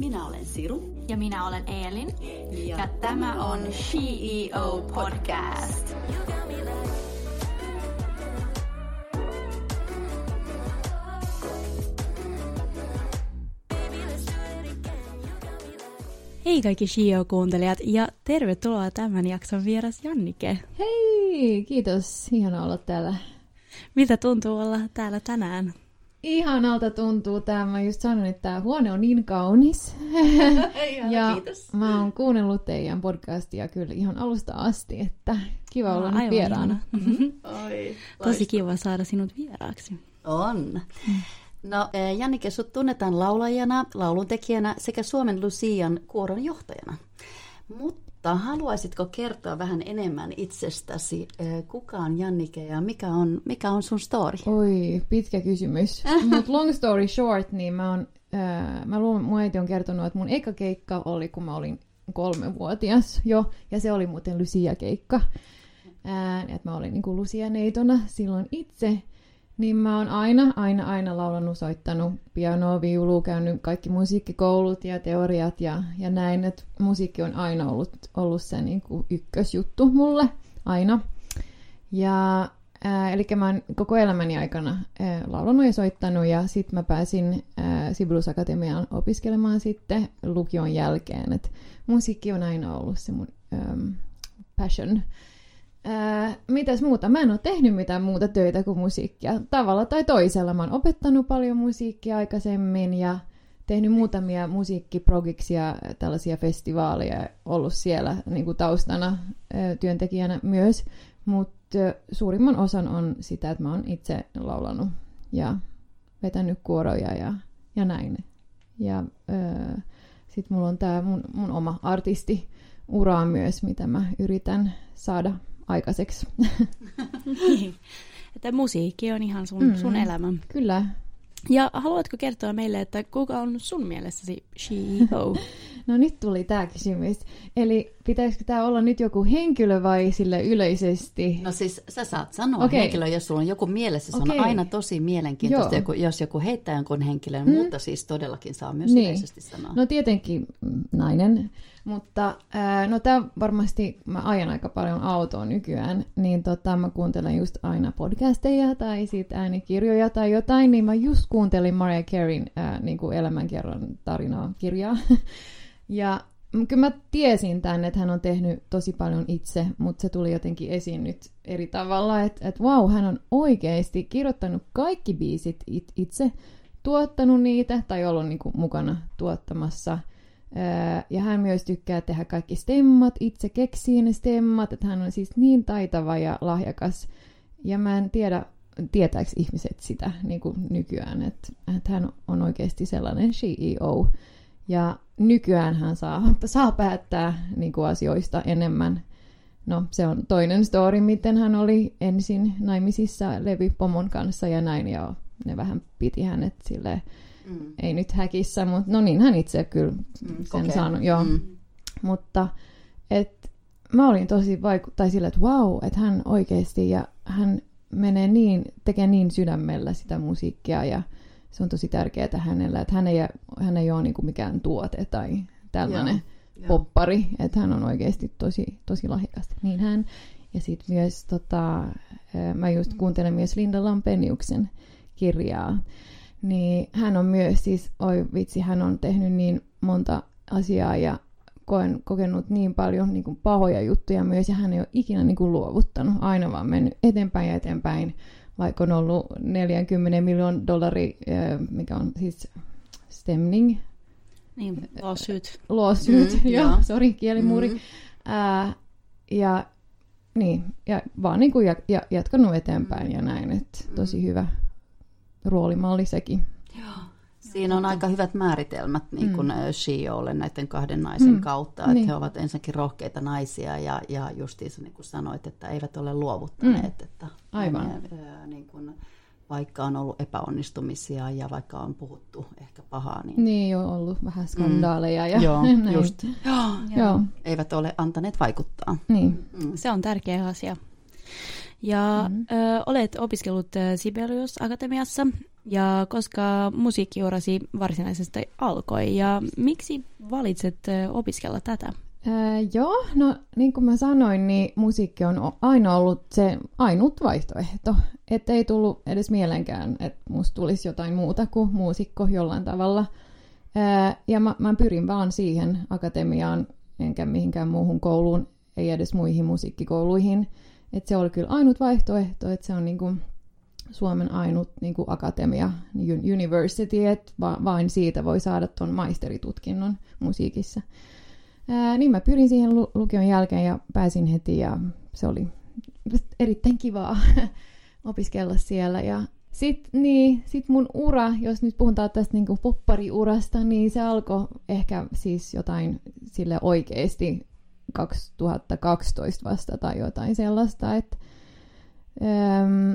Minä olen Siru. Ja minä olen Eelin. Ja, Ja tämä on CEO Podcast. Hei kaikki CEO-kuuntelijat ja tervetuloa tämän jakson vieras Jannike. Hei, kiitos. Ihana olla täällä. Miltä tuntuu olla täällä tänään? Ihanalta tuntuu tämä. Mä just sanoin, että tämä huone on niin kaunis. ja kiitos. mä oon kuunnellut teidän podcastia kyllä ihan alusta asti, että kiva olla nyt vieraana. ihana. Oi, Tosi kiva saada sinut vieraaksi. On. No, eh, Jannike, sut tunnetaan laulajana, lauluntekijänä sekä Suomen Lucian kuoron johtajana. Mutta haluaisitko kertoa vähän enemmän itsestäsi? Kuka on Jannike ja mikä on, mikä on sun story? Oi, pitkä kysymys. Mutta long story short, niin mä oon, ää, mä luulen, mun äiti on kertonut, että mun eka keikka oli, kun mä olin kolmevuotias jo, ja se oli muuten Lucia-keikka. Ää, että mä olin niinku Lucia-neitona silloin itse. Niin mä oon aina, aina, aina laulanut, soittanut pianoa, viulua, käynyt kaikki musiikkikoulut ja teoriat ja, ja näin. Että musiikki on aina ollut, ollut se niinku ykkösjuttu mulle, aina. Ja eli mä oon koko elämäni aikana ää, laulanut ja soittanut ja sitten mä pääsin ää, Sibelius Akatemiaan opiskelemaan sitten lukion jälkeen. Et musiikki on aina ollut se mun äm, passion. Ää, mitäs muuta? Mä en ole tehnyt mitään muuta töitä kuin musiikkia. Tavalla tai toisella. Mä oon opettanut paljon musiikkia aikaisemmin ja tehnyt muutamia musiikkiprogiksia, tällaisia festivaaleja, ollut siellä niin kuin taustana työntekijänä myös. Mutta suurimman osan on sitä, että mä oon itse laulanut ja vetänyt kuoroja ja, ja näin. Ja öö, sitten mulla on tämä mun, mun oma artistiura myös, mitä mä yritän saada aikaiseksi. Niin. Että musiikki on ihan sun, mm. sun elämä. Kyllä. Ja haluatko kertoa meille, että kuka on sun mielestäsi CEO? No nyt tuli tämä kysymys. Eli pitäisikö tämä olla nyt joku henkilö vai sille yleisesti? No siis sä saat sanoa okay. henkilö, jos sulla on joku mielessä. Se Okei. on aina tosi mielenkiintoista, joku, jos joku heittää jonkun henkilön, mm. mutta siis todellakin saa myös Niin. yleisesti sanoa. No tietenkin nainen, mutta ää, no tämä varmasti, mä ajan aika paljon autoa nykyään, niin tota, mä kuuntelen just aina podcasteja tai sit äänikirjoja tai jotain, niin mä just kuuntelin Mariah Careyn ää, niin kuin elämänkerran tarinaa kirjaa. ja kyllä mä tiesin tämän, että hän on tehnyt tosi paljon itse, mutta se tuli jotenkin esiin nyt eri tavalla, että et, wow, hän on oikeasti kirjoittanut kaikki biisit it, itse, tuottanut niitä tai ollut niin kuin mukana tuottamassa. Ää, Ja hän myös tykkää tehdä kaikki stemmat, itse keksii ne stemmat, että hän on siis niin taitava ja lahjakas. Ja mä en tiedä, tietääkö ihmiset sitä niin kuin nykyään, että, että hän on oikeasti sellainen CEO. Ja nykyään hän saa, saa päättää niin kuin asioista enemmän. No, se on toinen story, miten hän oli ensin naimisissa Levi Pomon kanssa ja näin, ja ne vähän piti hänet silleen, Mm. ei nyt häkissä, mutta no niin, hän itse kyllä Mm, sen kokee. saanut, joo. Mm. Mutta et, mä olin tosi vaiku- tai sillä, että wow, että hän oikeasti ja hän menee niin, tekee niin sydämellä sitä musiikkia ja se on tosi tärkeää hänellä, että hän ei, hän ei ole niinku mikään tuote tai tällainen Joo. poppari, että hän on oikeasti tosi, tosi lahjakas. Niin hän. Ja sitten myös, tota, mä just kuuntelen myös Linda Lampeniuksen kirjaa. Niin hän on myös siis, oi vitsi, hän on tehnyt niin monta asiaa ja koen, kokenut niin paljon niin kuin pahoja juttuja myös, ja hän ei ole ikinä niin kuin luovuttanut, aina vaan mennyt eteenpäin ja eteenpäin, vaikka on ollut 40 miljoon dollari, ää, mikä on siis stemning, niin, lawsuit. lawsuit, Mm, mm, joo, joo. sori, kielimuuri. Mm. Mm. Ää, ja niin, ja vaan niin kuin ja, ja, jatkanut eteenpäin ja näin, että tosi hyvä roolimalli sekin. Siinä on aika hyvät määritelmät niin kuin mm. Shiolle näiden kahden naisen Mm. mm. kautta, että Niin. he ovat ensinnäkin rohkeita naisia ja, ja justiinsa niin kuin sanoit, että eivät ole luovuttaneet. Mm. Että Aivan. Ne, ää, niin kuin, vaikka on ollut epäonnistumisia ja vaikka on puhuttu ehkä pahaa, niin Niin on ollut vähän skandaaleja ja Joo, näin. just. Joo, eivät ole antaneet vaikuttaa. niin. Mm. Se on tärkeä asia. Ja mm-hmm. ö, olet opiskellut Sibelius Akatemiassa, ja koska musiikkiurasi varsinaisesti alkoi, ja miksi valitset opiskella tätä? Ää, joo, no niin kuin mä sanoin, niin musiikki on aina ollut se ainut vaihtoehto. Että ei tullut edes mielenkään, että musta tulisi jotain muuta kuin muusikko jollain tavalla. Ää, ja mä, mä pyrin vaan siihen akatemiaan, enkä mihinkään muuhun kouluun, ei edes muihin musiikkikouluihin. Että se oli kyllä ainut vaihtoehto, että se on niin kuin Suomen ainut niin kuin akatemia, university, että va- vain siitä voi saada tuon maisteritutkinnon musiikissa. Ää, niin mä pyrin siihen lukion jälkeen ja pääsin heti ja se oli erittäin kivaa opiskella siellä. Ja sit, niin, sit mun ura, jos nyt puhutaan tästä niin poppariurasta, niin se alkoi ehkä siis jotain sille oikeasti 2012 vasta tai jotain sellaista, että ähm,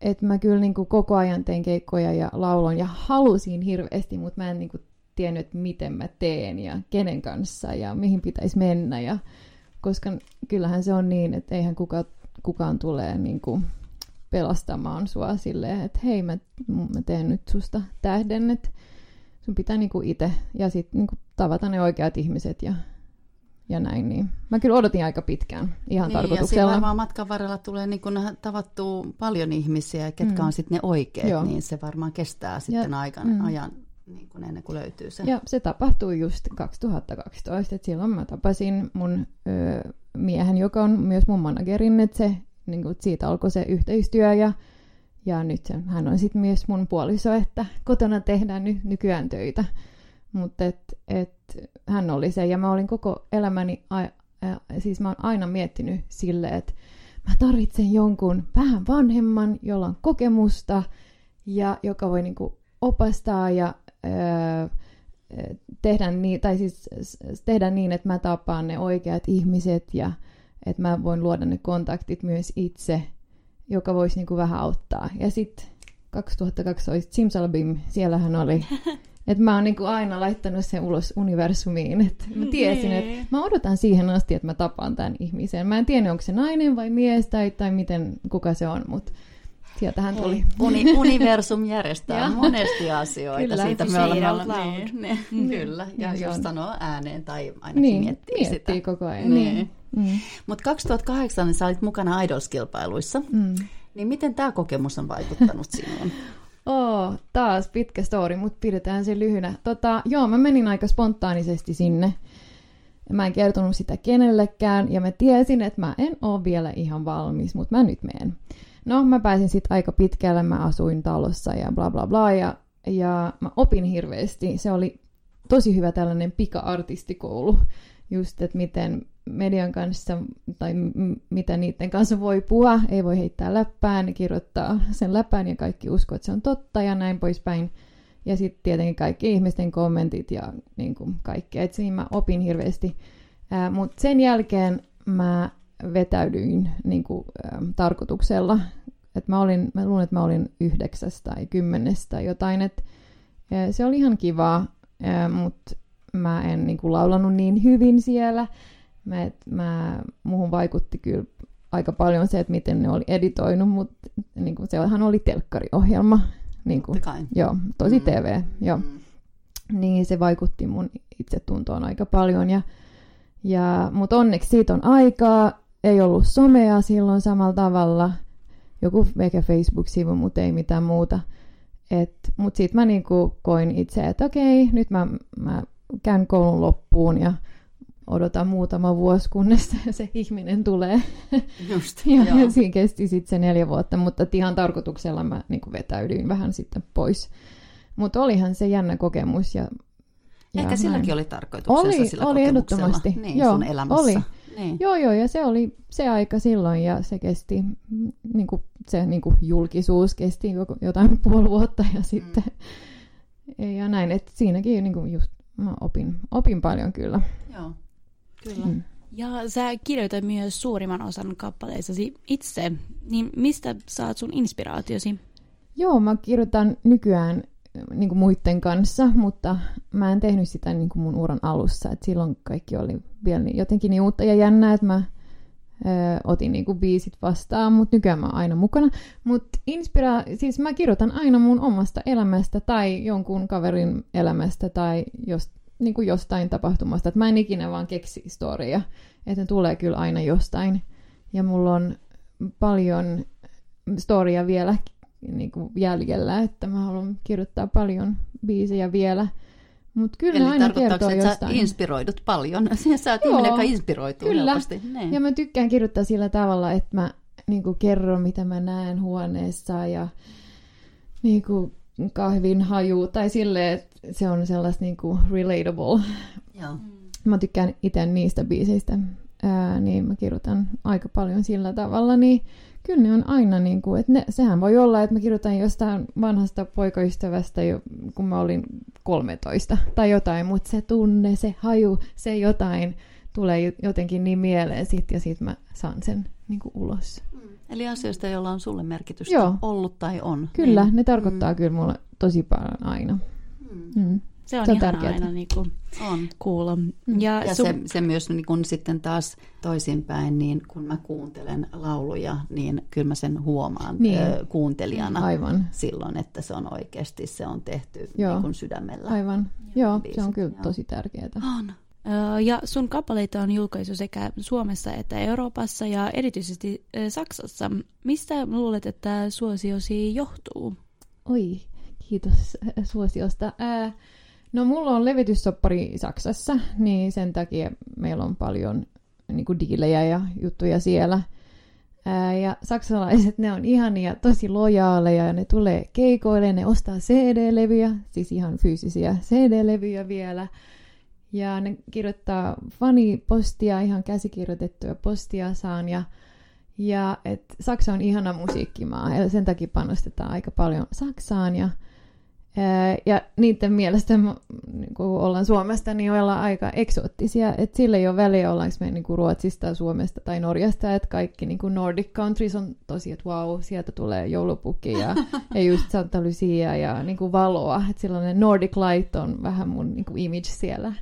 et mä kyllä niin kuin koko ajan tein keikkoja ja laulon ja halusin hirveästi, mutta mä en niin kuin tiennyt, miten mä teen ja kenen kanssa ja mihin pitäisi mennä. Ja, koska kyllähän se on niin, että eihän kuka, kukaan tule niin kuin pelastamaan sua silleen, että hei mä, mä teen nyt susta tähden, että sun pitää niin itse ja sitten niin tavata ne oikeat ihmiset ja ja näin, niin mä kyllä odotin aika pitkään ihan niin, tarkoituksella. Ja varmaan matkan varrella tulee niin kun tavattua paljon ihmisiä, ketkä mm. on sitten ne oikeat, Joo. niin se varmaan kestää sitten ja, aikan, mm. ajan niin kun ennen kuin löytyy se. Ja se tapahtui just 2012, että silloin mä tapasin mun ö, miehen, joka on myös mun managerin, että se, niin kun, siitä alkoi se yhteistyö ja, ja nyt hän on sitten myös mun puoliso, että kotona tehdään nyt nykyään töitä. Mutta et, et, hän oli se, ja mä olin koko elämäni, a, a, siis mä oon aina miettinyt sille, että mä tarvitsen jonkun vähän vanhemman, jolla on kokemusta, ja joka voi niinku opastaa ja öö, tehdä niin, tai siis tehdä niin, että mä tapaan ne oikeat ihmiset ja että mä voin luoda ne kontaktit myös itse, joka voisi niinku vähän auttaa. Ja sitten 2012 Simsalabim, siellähän oli Että mä oon niinku aina laittanut sen ulos universumiin. Et mä tiesin, että niin. mä odotan siihen asti, että mä tapaan tämän ihmisen. Mä en tiedä, onko se nainen vai mies tai, tai miten, kuka se on, mutta sieltähän tuli. Uni, universum järjestää monesti asioita. Kyllä, Siitä me olemme niin, niin, mm. Kyllä, ja niin jos sanoo ääneen tai ainakin niin, miettii, miettii sitä. koko ajan. Niin. niin. Mm. Mutta 2008 niin sä olit mukana Idols-kilpailuissa. Mm. Niin miten tämä kokemus on vaikuttanut sinuun? Oo, taas pitkä story, mutta pidetään se lyhynä. Tota, joo, mä menin aika spontaanisesti sinne. Mä en kertonut sitä kenellekään, ja mä tiesin, että mä en ole vielä ihan valmis, mutta mä nyt menen. No, mä pääsin sitten aika pitkälle, mä asuin talossa ja bla bla bla, ja, ja mä opin hirveästi. Se oli tosi hyvä tällainen pika-artistikoulu, just, että miten median kanssa tai m- mitä niiden kanssa voi puhua, ei voi heittää läppään, kirjoittaa sen läpään ja kaikki uskoo, että se on totta ja näin poispäin. Ja sitten tietenkin kaikki ihmisten kommentit ja niin kuin kaikkea. Et siinä mä opin hirveästi. Mutta sen jälkeen mä vetäydyin niin kuin, ä, tarkoituksella. Et mä, olin, mä luulen, että mä olin yhdeksästä tai kymmenestä jotain. Et, ä, se oli ihan kivaa, mutta mä en niin kuin, laulanut niin hyvin siellä. Mä, mä, muhun vaikutti kyllä aika paljon se, että miten ne oli editoinut, mutta niin kuin, sehän oli telkkariohjelma. Niin kuin, joo, tosi mm. TV, joo. Mm. Niin se vaikutti mun itsetuntoon aika paljon. Ja, ja, mutta onneksi siitä on aikaa. Ei ollut somea silloin samalla tavalla. Joku ehkä Facebook-sivu, mutta ei mitään muuta. Mutta sitten mä niinku koin itse, että okei, nyt mä, mä käyn koulun loppuun ja odotan muutama vuosi, kunnes se ihminen tulee. Just, ja, ja siinä kesti sitten se neljä vuotta, mutta ihan tarkoituksella mä niin vetäydyin vähän sitten pois. Mutta olihan se jännä kokemus. Ja, ja Ehkä silläkin näin. oli tarkoituksensa oli, sillä oli ehdottomasti. Niin, joo, sun elämässä. Oli. Niin. Joo, joo, ja se oli se aika silloin, ja se kesti, niin kuin, se niin kuin julkisuus kesti jotain puoli vuotta, ja sitten, mm. ja näin, että siinäkin niin kuin just mä opin, opin paljon kyllä. Joo. Kyllä. Mm. Ja sä kirjoitat myös suurimman osan kappaleissasi itse, niin mistä saat sun inspiraatiosi? Joo, mä kirjoitan nykyään niin kuin muiden kanssa, mutta mä en tehnyt sitä niin kuin mun uran alussa. Et silloin kaikki oli vielä niin, jotenkin niin uutta ja jännää, että mä ö, otin niinku biisit vastaan, mutta nykyään mä oon aina mukana. Mutta inspira- siis mä kirjoitan aina mun omasta elämästä tai jonkun kaverin elämästä tai jos, niinku jostain tapahtumasta. Et mä en ikinä vaan keksi storia, että ne tulee kyllä aina jostain. Ja mulla on paljon storia vielä niinku jäljellä, että mä haluan kirjoittaa paljon biisejä vielä. Mutta kyllä Eli aina kertoo että jostain. sä inspiroidut paljon? Sä oot Joo, ihminen, joka inspiroituu kyllä. helposti. Niin. Ja mä tykkään kirjoittaa sillä tavalla, että mä niinku kerron, mitä mä näen huoneessa ja niinku kahvin haju tai silleen, että se on sellaista niinku relatable. Joo. Mä tykkään itse niistä biiseistä, ää, niin mä kirjoitan aika paljon sillä tavalla, niin kyllä ne on aina niin kuin, että ne, sehän voi olla, että mä kirjoitan jostain vanhasta poikaystävästä, jo, kun mä olin 13 tai jotain, mutta se tunne, se haju, se jotain tulee jotenkin niin mieleen sit ja sit mä saan sen niin kuin ulos. Eli asioista, joilla on sulle merkitystä Joo. ollut tai on. Kyllä, Niin. ne tarkoittaa mm. kyllä mulle tosi paljon aina. Mm. Mm. Se on, Se on tärkeää. aina niinku On. kuulla. Ja, Ja sun, se, se myös niin kun sitten taas toisinpäin, niin kun mä kuuntelen lauluja, niin kyllä mä sen huomaan Niin. ö, kuuntelijana Aivan, silloin, että se on oikeasti se on tehty Joo. niin kun sydämellä. aivan. Joo, se biisit, on kyllä joo. tosi tärkeää. On. Ja sun kappaleita on julkaisu sekä Suomessa että Euroopassa ja erityisesti Saksassa. Mistä luulet, että suosiosi johtuu? Oi, kiitos suosiosta. Ää, no mulla on levityssoppari Saksassa, niin sen takia meillä on paljon niin kuin diilejä ja juttuja siellä. Ää, ja saksalaiset, ne on ihania, tosi lojaaleja ja ne tulee keikoille, ne ostaa CD-levyjä, siis ihan fyysisiä CD-levyjä vielä. Ja ne kirjoittaa fanipostia, ihan käsikirjoitettuja postia saan. Ja ja et Saksa on ihana musiikkimaa ja sen takia panostetaan aika paljon Saksaan. Ja, ja niiden mielestä niin kun ollaan Suomesta, niin ollaan aika eksoottisia, että sillä ei ole väliä, ollaanko me niin kuin Ruotsista, Suomesta tai Norjasta, että kaikki niin kuin Nordic countries on tosi, että wow, sieltä tulee joulupukki ja, ja just Santa Lucia ja niin kuin valoa, että sellainen Nordic light on vähän mun niin kuin image siellä.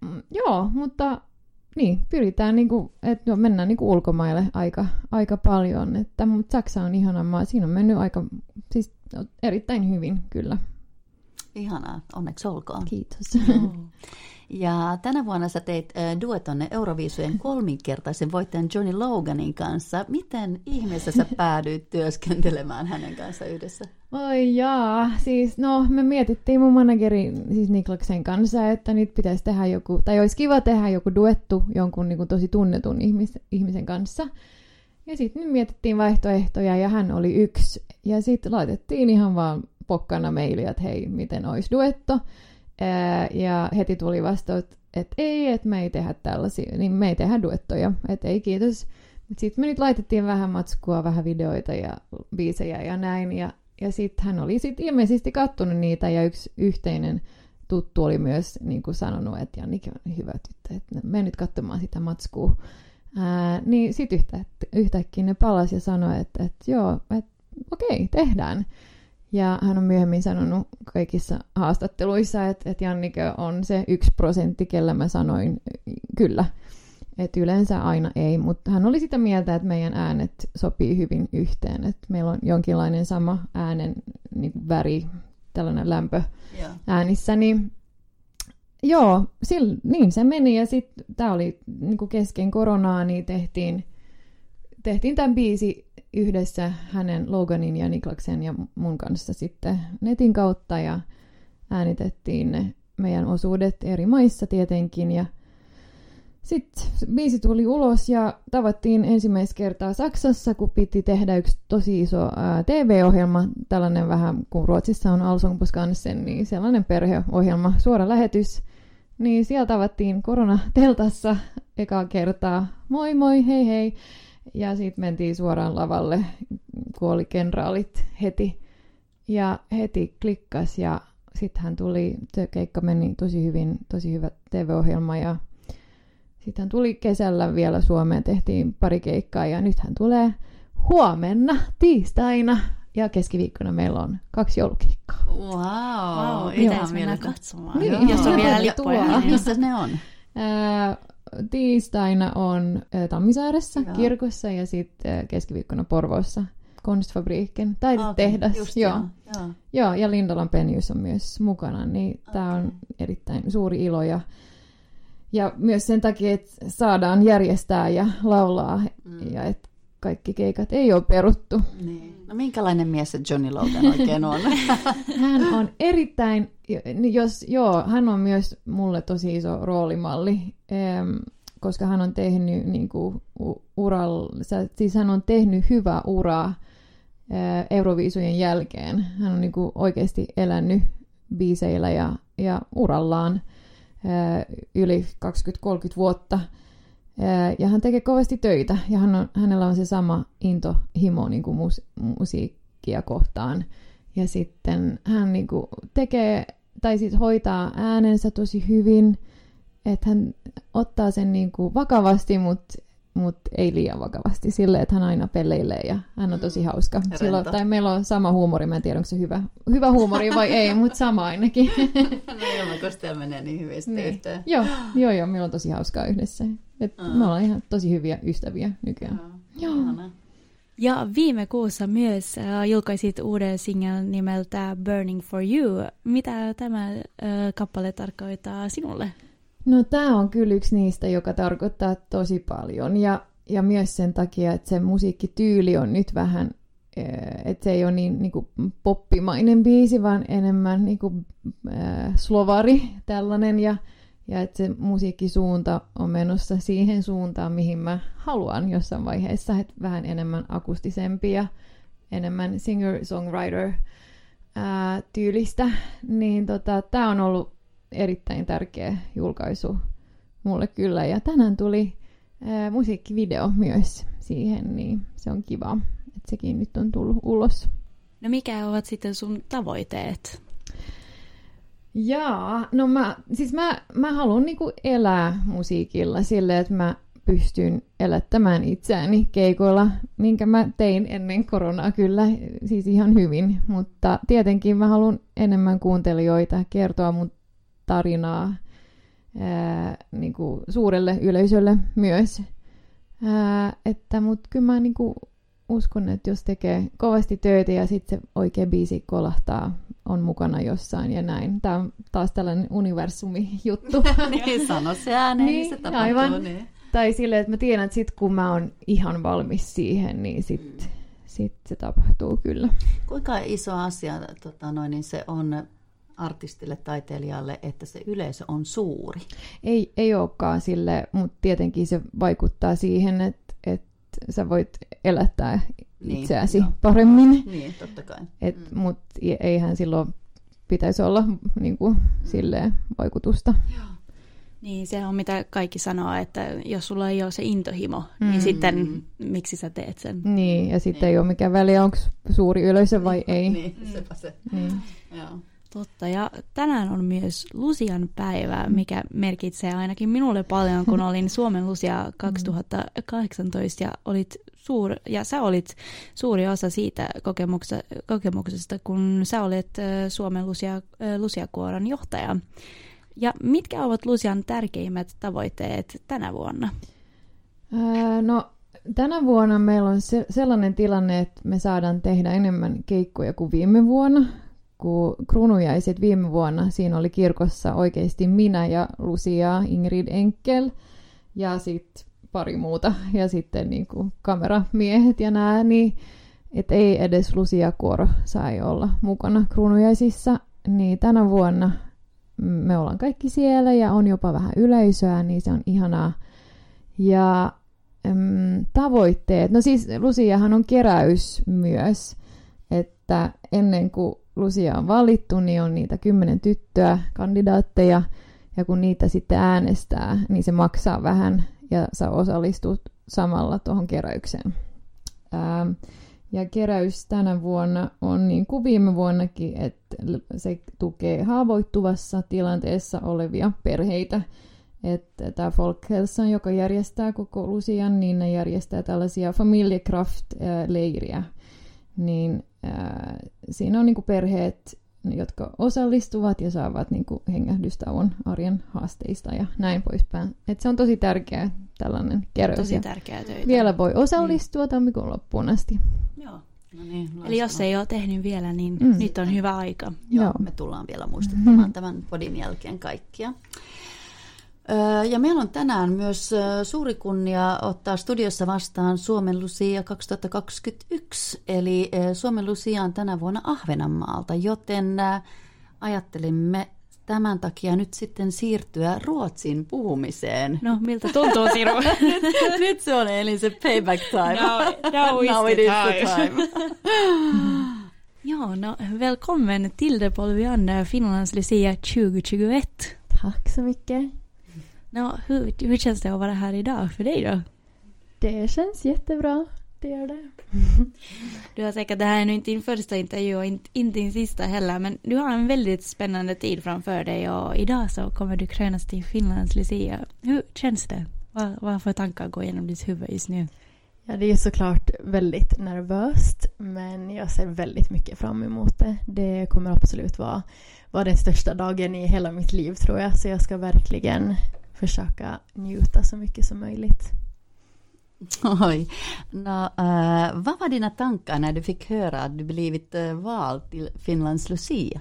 Mm, joo, mutta niin, pyritään, niinku, että no, mennään niinku ulkomaille aika, aika paljon, että, mutta Saksa on ihana maa. Siinä on mennyt aika, siis erittäin hyvin kyllä. Ihanaa, onneksi olkoon. Kiitos. Ja tänä vuonna sä teit duetonne Euroviisujen kolminkertaisen voittajan Johnny Loganin kanssa. Miten ihmeessä sä päädyit työskentelemään hänen kanssa yhdessä? Oi jaa, siis no me mietittiin mun managerin, siis Niklaksen kanssa, että nyt pitäisi tehdä joku, tai olisi kiva tehdä joku duettu jonkun niin kuin tosi tunnetun ihmis, ihmisen kanssa. Ja sitten mietittiin vaihtoehtoja ja hän oli yksi. Ja sitten laitettiin ihan vaan pokkana mailia, että hei, miten olisi duetto. Ja heti tuli vastaus, että ei, että me ei tehdä tällaisia, niin me ei tehdä duettoja, että ei kiitos. Sitten me nyt laitettiin vähän matskua, vähän videoita ja biisejä ja näin. Ja, ja sitten hän oli sitten ilmeisesti kattonut niitä ja yksi yhteinen tuttu oli myös niin kuin sanonut, että Jannik on hyvä tyttö, että mene nyt katsomaan sitä matskua. Ää, niin sitten yhtä, yhtäkkiä ne palasi ja sanoi, että, että joo, että okei, tehdään. Ja hän on myöhemmin sanonut kaikissa haastatteluissa, että, että Jannike on se yksi prosentti, kellä mä sanoin kyllä. Että yleensä aina ei, mutta hän oli sitä mieltä, että meidän äänet sopii hyvin yhteen. Että meillä on jonkinlainen sama äänen niin kuin väri, tällainen lämpö Joo. äänissä, niin joo, sil, niin se meni. Ja sitten tämä oli niin kuin kesken koronaa, niin tehtiin, tehtiin tämän biisi yhdessä hänen Loganin ja Niklaksen ja mun kanssa sitten netin kautta ja äänitettiin ne meidän osuudet eri maissa tietenkin ja sitten biisi tuli ulos ja tavattiin ensimmäistä kertaa Saksassa, kun piti tehdä yksi tosi iso ää, TV-ohjelma, tällainen vähän kuin Ruotsissa on Skansen, niin sellainen perheohjelma, suora lähetys. Niin siellä tavattiin koronateltassa ekaa kertaa. Moi moi, hei hei. Ja sitten mentiin suoraan lavalle, kun oli kenraalit heti. Ja heti klikkas ja sitten hän tuli, se keikka meni tosi hyvin, tosi hyvä TV-ohjelma ja sitten hän tuli kesällä vielä Suomeen, tehtiin pari keikkaa ja nyt hän tulee huomenna tiistaina ja keskiviikkona meillä on kaksi joulukeikkaa. Wow, Wow, pitäisi mennä katsomaan. Niin. Jos on vielä lippuja. Missä ne on? Ää, tiistaina on ä, Tammisaaressa Joo. kirkossa ja sitten keskiviikkona Porvoossa Konstfabriiken taidetehdas. Just, joo. joo. joo. Ja Lindalan Penius on myös mukana, niin tämä on erittäin suuri ilo. Ja, ja myös sen takia, että saadaan järjestää ja laulaa, Mm. ja että kaikki keikat ei ole peruttu. Niin. No minkälainen mies se Johnny Logan oikein on? Hän on erittäin, jos, joo, hän on myös mulle tosi iso roolimalli, koska hän on tehnyt niin kuin, ural, siis hän on tehnyt hyvää uraa eh, Euroviisujen jälkeen. Hän on niin kuin, oikeasti elänyt biiseillä ja, ja urallaan eh, yli 20-30 vuotta. Ja hän tekee kovasti töitä ja hän on, hänellä on se sama intohimo niin kuin mus, musiikkia kohtaan. Ja sitten hän niinku tekee, tai siis hoitaa äänensä tosi hyvin, että hän ottaa sen niinku vakavasti, mutta mut ei liian vakavasti. Silleen, että hän aina pelleilee ja hän on tosi hauska. Rento. Silloin, tai meillä on sama huumori, mä en tiedä onko se hyvä, hyvä huumori vai ei, mutta sama ainakin. no ilmakosteja menee niin hyvin Niin. yhteen. joo, joo, joo, meillä on tosi hauskaa yhdessä. Et Aa. Me ollaan ihan tosi hyviä ystäviä nykyään. Joo. Ihanaa. Ja viime kuussa myös äh, julkaisit uuden singeln nimeltä Burning for You. Mitä tämä äh, kappale tarkoittaa sinulle? No tämä on kyllä yksi niistä, joka tarkoittaa tosi paljon. Ja, ja myös sen takia, että se musiikkityyli on nyt vähän, eh, että se ei ole niin, niin kuin poppimainen biisi, vaan enemmän niin kuin, äh, slovari tällainen. Ja, ja että se musiikkisuunta on menossa siihen suuntaan, mihin mä haluan jossain vaiheessa. Että vähän enemmän akustisempi ja enemmän singer-songwriter ää, tyylistä. Niin tota, tämä on ollut erittäin tärkeä julkaisu mulle kyllä. Ja tänään tuli ää, musiikkivideo myös siihen, niin se on kiva, että sekin nyt on tullut ulos. No mikä ovat sitten sun tavoitteet? Jaa, no mä, siis mä, mä haluan niinku elää musiikilla silleen, että mä pystyn elättämään itseäni keikoilla, minkä mä tein ennen koronaa kyllä, siis ihan hyvin. Mutta tietenkin mä haluan enemmän kuuntelijoita kertoa mun tarinaa ää, niinku suurelle yleisölle myös. Ää, että, mut kyllä mä niinku uskon, että jos tekee kovasti töitä ja sitten se oikea biisi kolahtaa, on mukana jossain ja näin. Tämä on taas tällainen universumi-juttu. niin, sano se ääneen, niin, Niin, se tapahtuu. aivan. Niin. tai silleen, että mä tiedän, että sit kun mä oon ihan valmis siihen, niin sit, sit se tapahtuu kyllä. Kuinka iso asia tota, noin, niin se on artistille, taiteilijalle, että se yleisö on suuri? Ei, ei olekaan sille, mutta tietenkin se vaikuttaa siihen, että sä voit elättää Niin, itseäsi joo. paremmin. Niin, totta kai. Et, Mm. mm. Mutta eihän silloin pitäisi olla niin kuin, silleen, vaikutusta. Niin, se on mitä kaikki sanoo, että jos sulla ei ole se intohimo, mm. Mm. niin sitten miksi sä teet sen? Niin, ja sitten ei ole mikään väliä, onko suuri yleisö vai ei. Niin, sepä se. Niin. Joo. Totta, ja tänään on myös Lusian päivä, mikä merkitsee ainakin minulle paljon, kun olin Suomen Lusia 2018 ja olit suur, ja sä olit suuri osa siitä kokemuksesta, kokemuksesta kun sä olet Suomen Lusia, Lusiakuoron johtaja. Ja mitkä ovat Lusian tärkeimmät tavoitteet tänä vuonna? No, tänä vuonna meillä on se, sellainen tilanne, että me saadaan tehdä enemmän keikkoja kuin viime vuonna. Kun kruunujaiset viime vuonna, siinä oli kirkossa oikeasti minä ja Lucia, Ingrid Enkel ja sitten pari muuta. Ja sitten niin kuin kameramiehet ja nää, niin et ei edes Lucia Kuoro sai olla mukana kruunujaisissa. Niin tänä vuonna me ollaan kaikki siellä ja on jopa vähän yleisöä, niin se on ihanaa. Ja äm, tavoitteet, no siis Lusiahan on keräys myös, että ennen kuin Lucia on valittu, niin on niitä kymmenen tyttöä, kandidaatteja, ja kun niitä sitten äänestää, niin se maksaa vähän, ja sä osallistut samalla tuohon keräykseen. Ähm, ja keräys tänä vuonna on niin kuin viime vuonnakin, että se tukee haavoittuvassa tilanteessa olevia perheitä. Että tämä Folkhälsan, joka järjestää koko Lucian, niin ne järjestää tällaisia Familjekraft-leiriä. Niin äh, siinä on niinku perheet jotka osallistuvat ja saavat niin kuin hengähdystauon arjen haasteista ja näin poispäin. Et se on tosi tärkeä tällainen keräys. Tosi ja tärkeää töitä. vielä voi osallistua tammikuun loppuun asti. Joo. No niin, Eli jos ei ole tehnyt vielä, niin Mm. nyt on hyvä aika. Joo, Joo. me tullaan vielä muistuttamaan tämän podin jälkeen kaikkia. Ja meillä on tänään myös suuri kunnia ottaa studiossa vastaan Suomen Lucia 2021. Eli Suomen Lucia on tänä vuonna Ahvenanmaalta, joten ajattelimme tämän takia nyt sitten siirtyä Ruotsin puhumiseen. No, miltä tuntuu Siru? nyt se on eli se payback time. Now- now is Now the it is the time. time. Ja, no, välkommen till det Polvian Finlands Lucia 2021. Tack så mycket. No, hur, hur känns det att vara här idag för dig då? Det känns jättebra. Det gör det. Du har säkert, det här är nu inte din första intervju och inte, inte din sista heller, men du har en väldigt spännande tid framför dig och idag så kommer du krönas till Finlands Lucia. Hur känns det? Vad, vad för tankar går genom ditt huvud just nu? Ja, det är såklart väldigt nervöst, men jag ser väldigt mycket fram emot det. Det kommer absolut vara, vara den största dagen i hela mitt liv tror jag, så jag ska verkligen försöka njuta så mycket som möjligt. Oj. No, äh, vad var dina tankar när du fick höra att du blivit äh, vald till Finlands Lucia?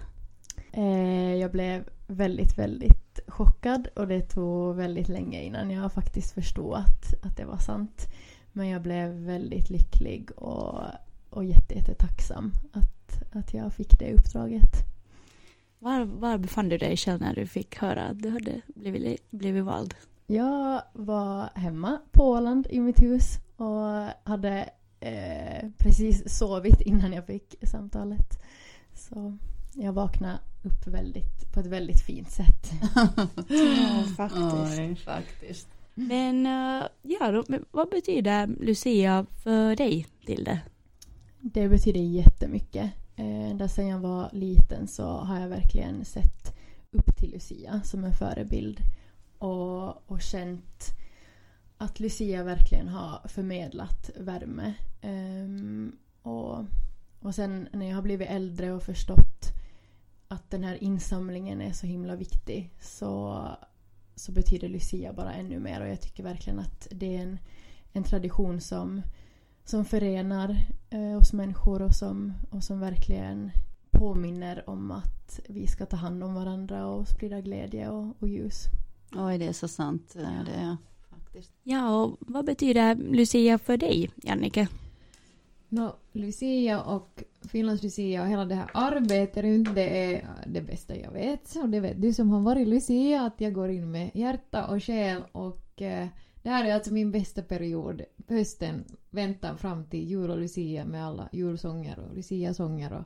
Eh, jag blev väldigt, väldigt chockad och det tog väldigt länge innan jag faktiskt förstod att, att det var sant. Men jag blev väldigt lycklig och, och jätte, jätte tacksam att, att jag fick det uppdraget. Var, var befann du dig själv när du fick höra att du hade blivit, blivit vald? Jag var hemma på Åland i mitt hus och hade eh, precis sovit innan jag fick samtalet. Så jag vaknade upp väldigt, på ett väldigt fint sätt. Ja, faktiskt. Oj, faktiskt. Men, eh, ja, då, men vad betyder Lucia för dig, Tilde? Det betyder jättemycket. Eh, Ända sedan jag var liten så har jag verkligen sett upp till Lucia som en förebild. Och, och känt att Lucia verkligen har förmedlat värme. Um, och, och sen när jag har blivit äldre och förstått att den här insamlingen är så himla viktig så, så betyder Lucia bara ännu mer. Och jag tycker verkligen att det är en, en tradition som, som förenar eh, oss människor och som, och som verkligen påminner om att vi ska ta hand om varandra och sprida glädje och, och ljus. Oj, det är så sant. äh, Det är faktiskt. Ja, och vad betyder Lucia för dig, Jannike? No, Lucia och Finlands Lucia och hela det här arbetet runt det är det bästa jag vet. Och det vet du som har varit Lucia att jag går in med hjärta och själ och eh, det här är alltså min bästa period. Hösten, väntan fram till jul och Lucia med alla julsånger och luciasånger och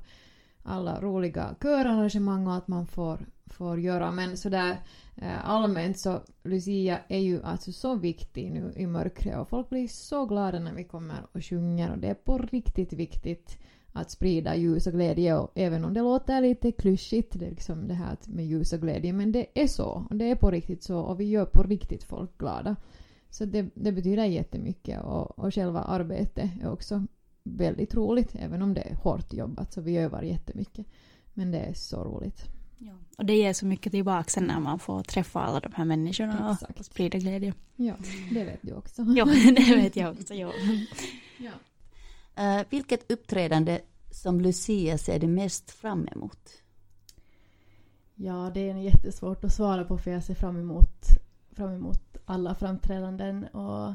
alla roliga körarrangemang och allt man får, får göra. Men sådär eh, allmänt så Lucia är ju alltså så viktig nu i mörkret och folk blir så glada när vi kommer och sjunger och det är på riktigt viktigt att sprida ljus och glädje och även om det låter lite klyschigt det liksom det här med ljus och glädje men det är så och det är på riktigt så och vi gör på riktigt folk glada. Så det, det betyder jättemycket och, och själva arbetet är också väldigt roligt även om det är hårt jobbat så vi övar jättemycket. Men det är så roligt. Ja. Och det ger så mycket tillbaka sen när man får träffa alla de här människorna och, Exakt. och sprida glädje. Ja, det vet du också. Ja, det vet jag också. Ja. Ja. Äh, vilket uppträdande som Lucia ser du mest fram emot? Ja, det är jättesvårt att svara på för jag ser fram emot, fram emot alla framträdanden. Och,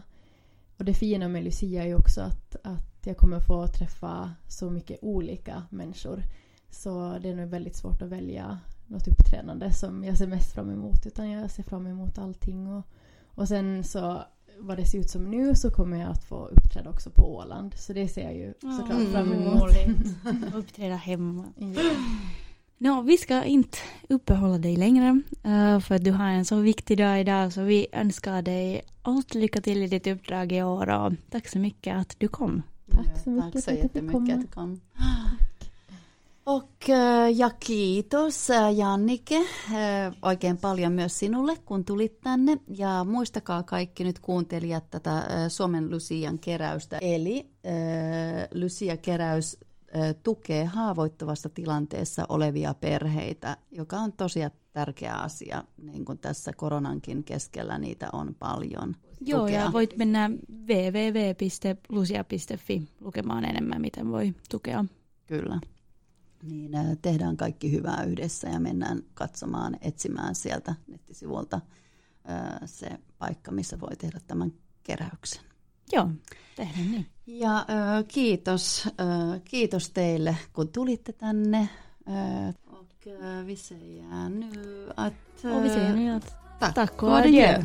och det fina med Lucia är ju också att, att jag kommer få träffa så mycket olika människor. Så det är nog väldigt svårt att välja något uppträdande som jag ser mest fram emot. Utan jag ser fram emot allting. Och, och sen så vad det ser ut som nu så kommer jag att få uppträda också på Åland. Så det ser jag ju såklart Mm, fram emot. Uppträda hemma. Ja. Nå, vi ska inte uppehålla dig längre eh, för du har en så viktig dag idag så vi önskar dig allt lycka till i ditt uppdrag i år och tack så mycket att du kom. Tack så mycket Tack så att jättemycket att du kom. Och äh, ja kiitos äh, Jannike oikein paljon myös sinulle, kun tulit tänne. Ja muistakaa kaikki nyt kuuntelijat tätä Suomen Lucian keräystä. Eli Lucia-keräys tukee haavoittuvassa tilanteessa olevia perheitä, joka on tosiaan tärkeä asia, niin kuin tässä koronankin keskellä niitä on paljon. Joo, tukea. ja voit mennä www.lusia.fi lukemaan enemmän, miten voi tukea. Kyllä. Niin tehdään kaikki hyvää yhdessä ja mennään katsomaan, etsimään sieltä nettisivulta se paikka, missä voi tehdä tämän keräyksen. Joo, tehdään niin. Ja äh, kiitos, äh, kiitos teille, kun tulitte tänne. Äh, och vi säger nu att... Och vi säger nu att tack tack och adjö. adjö.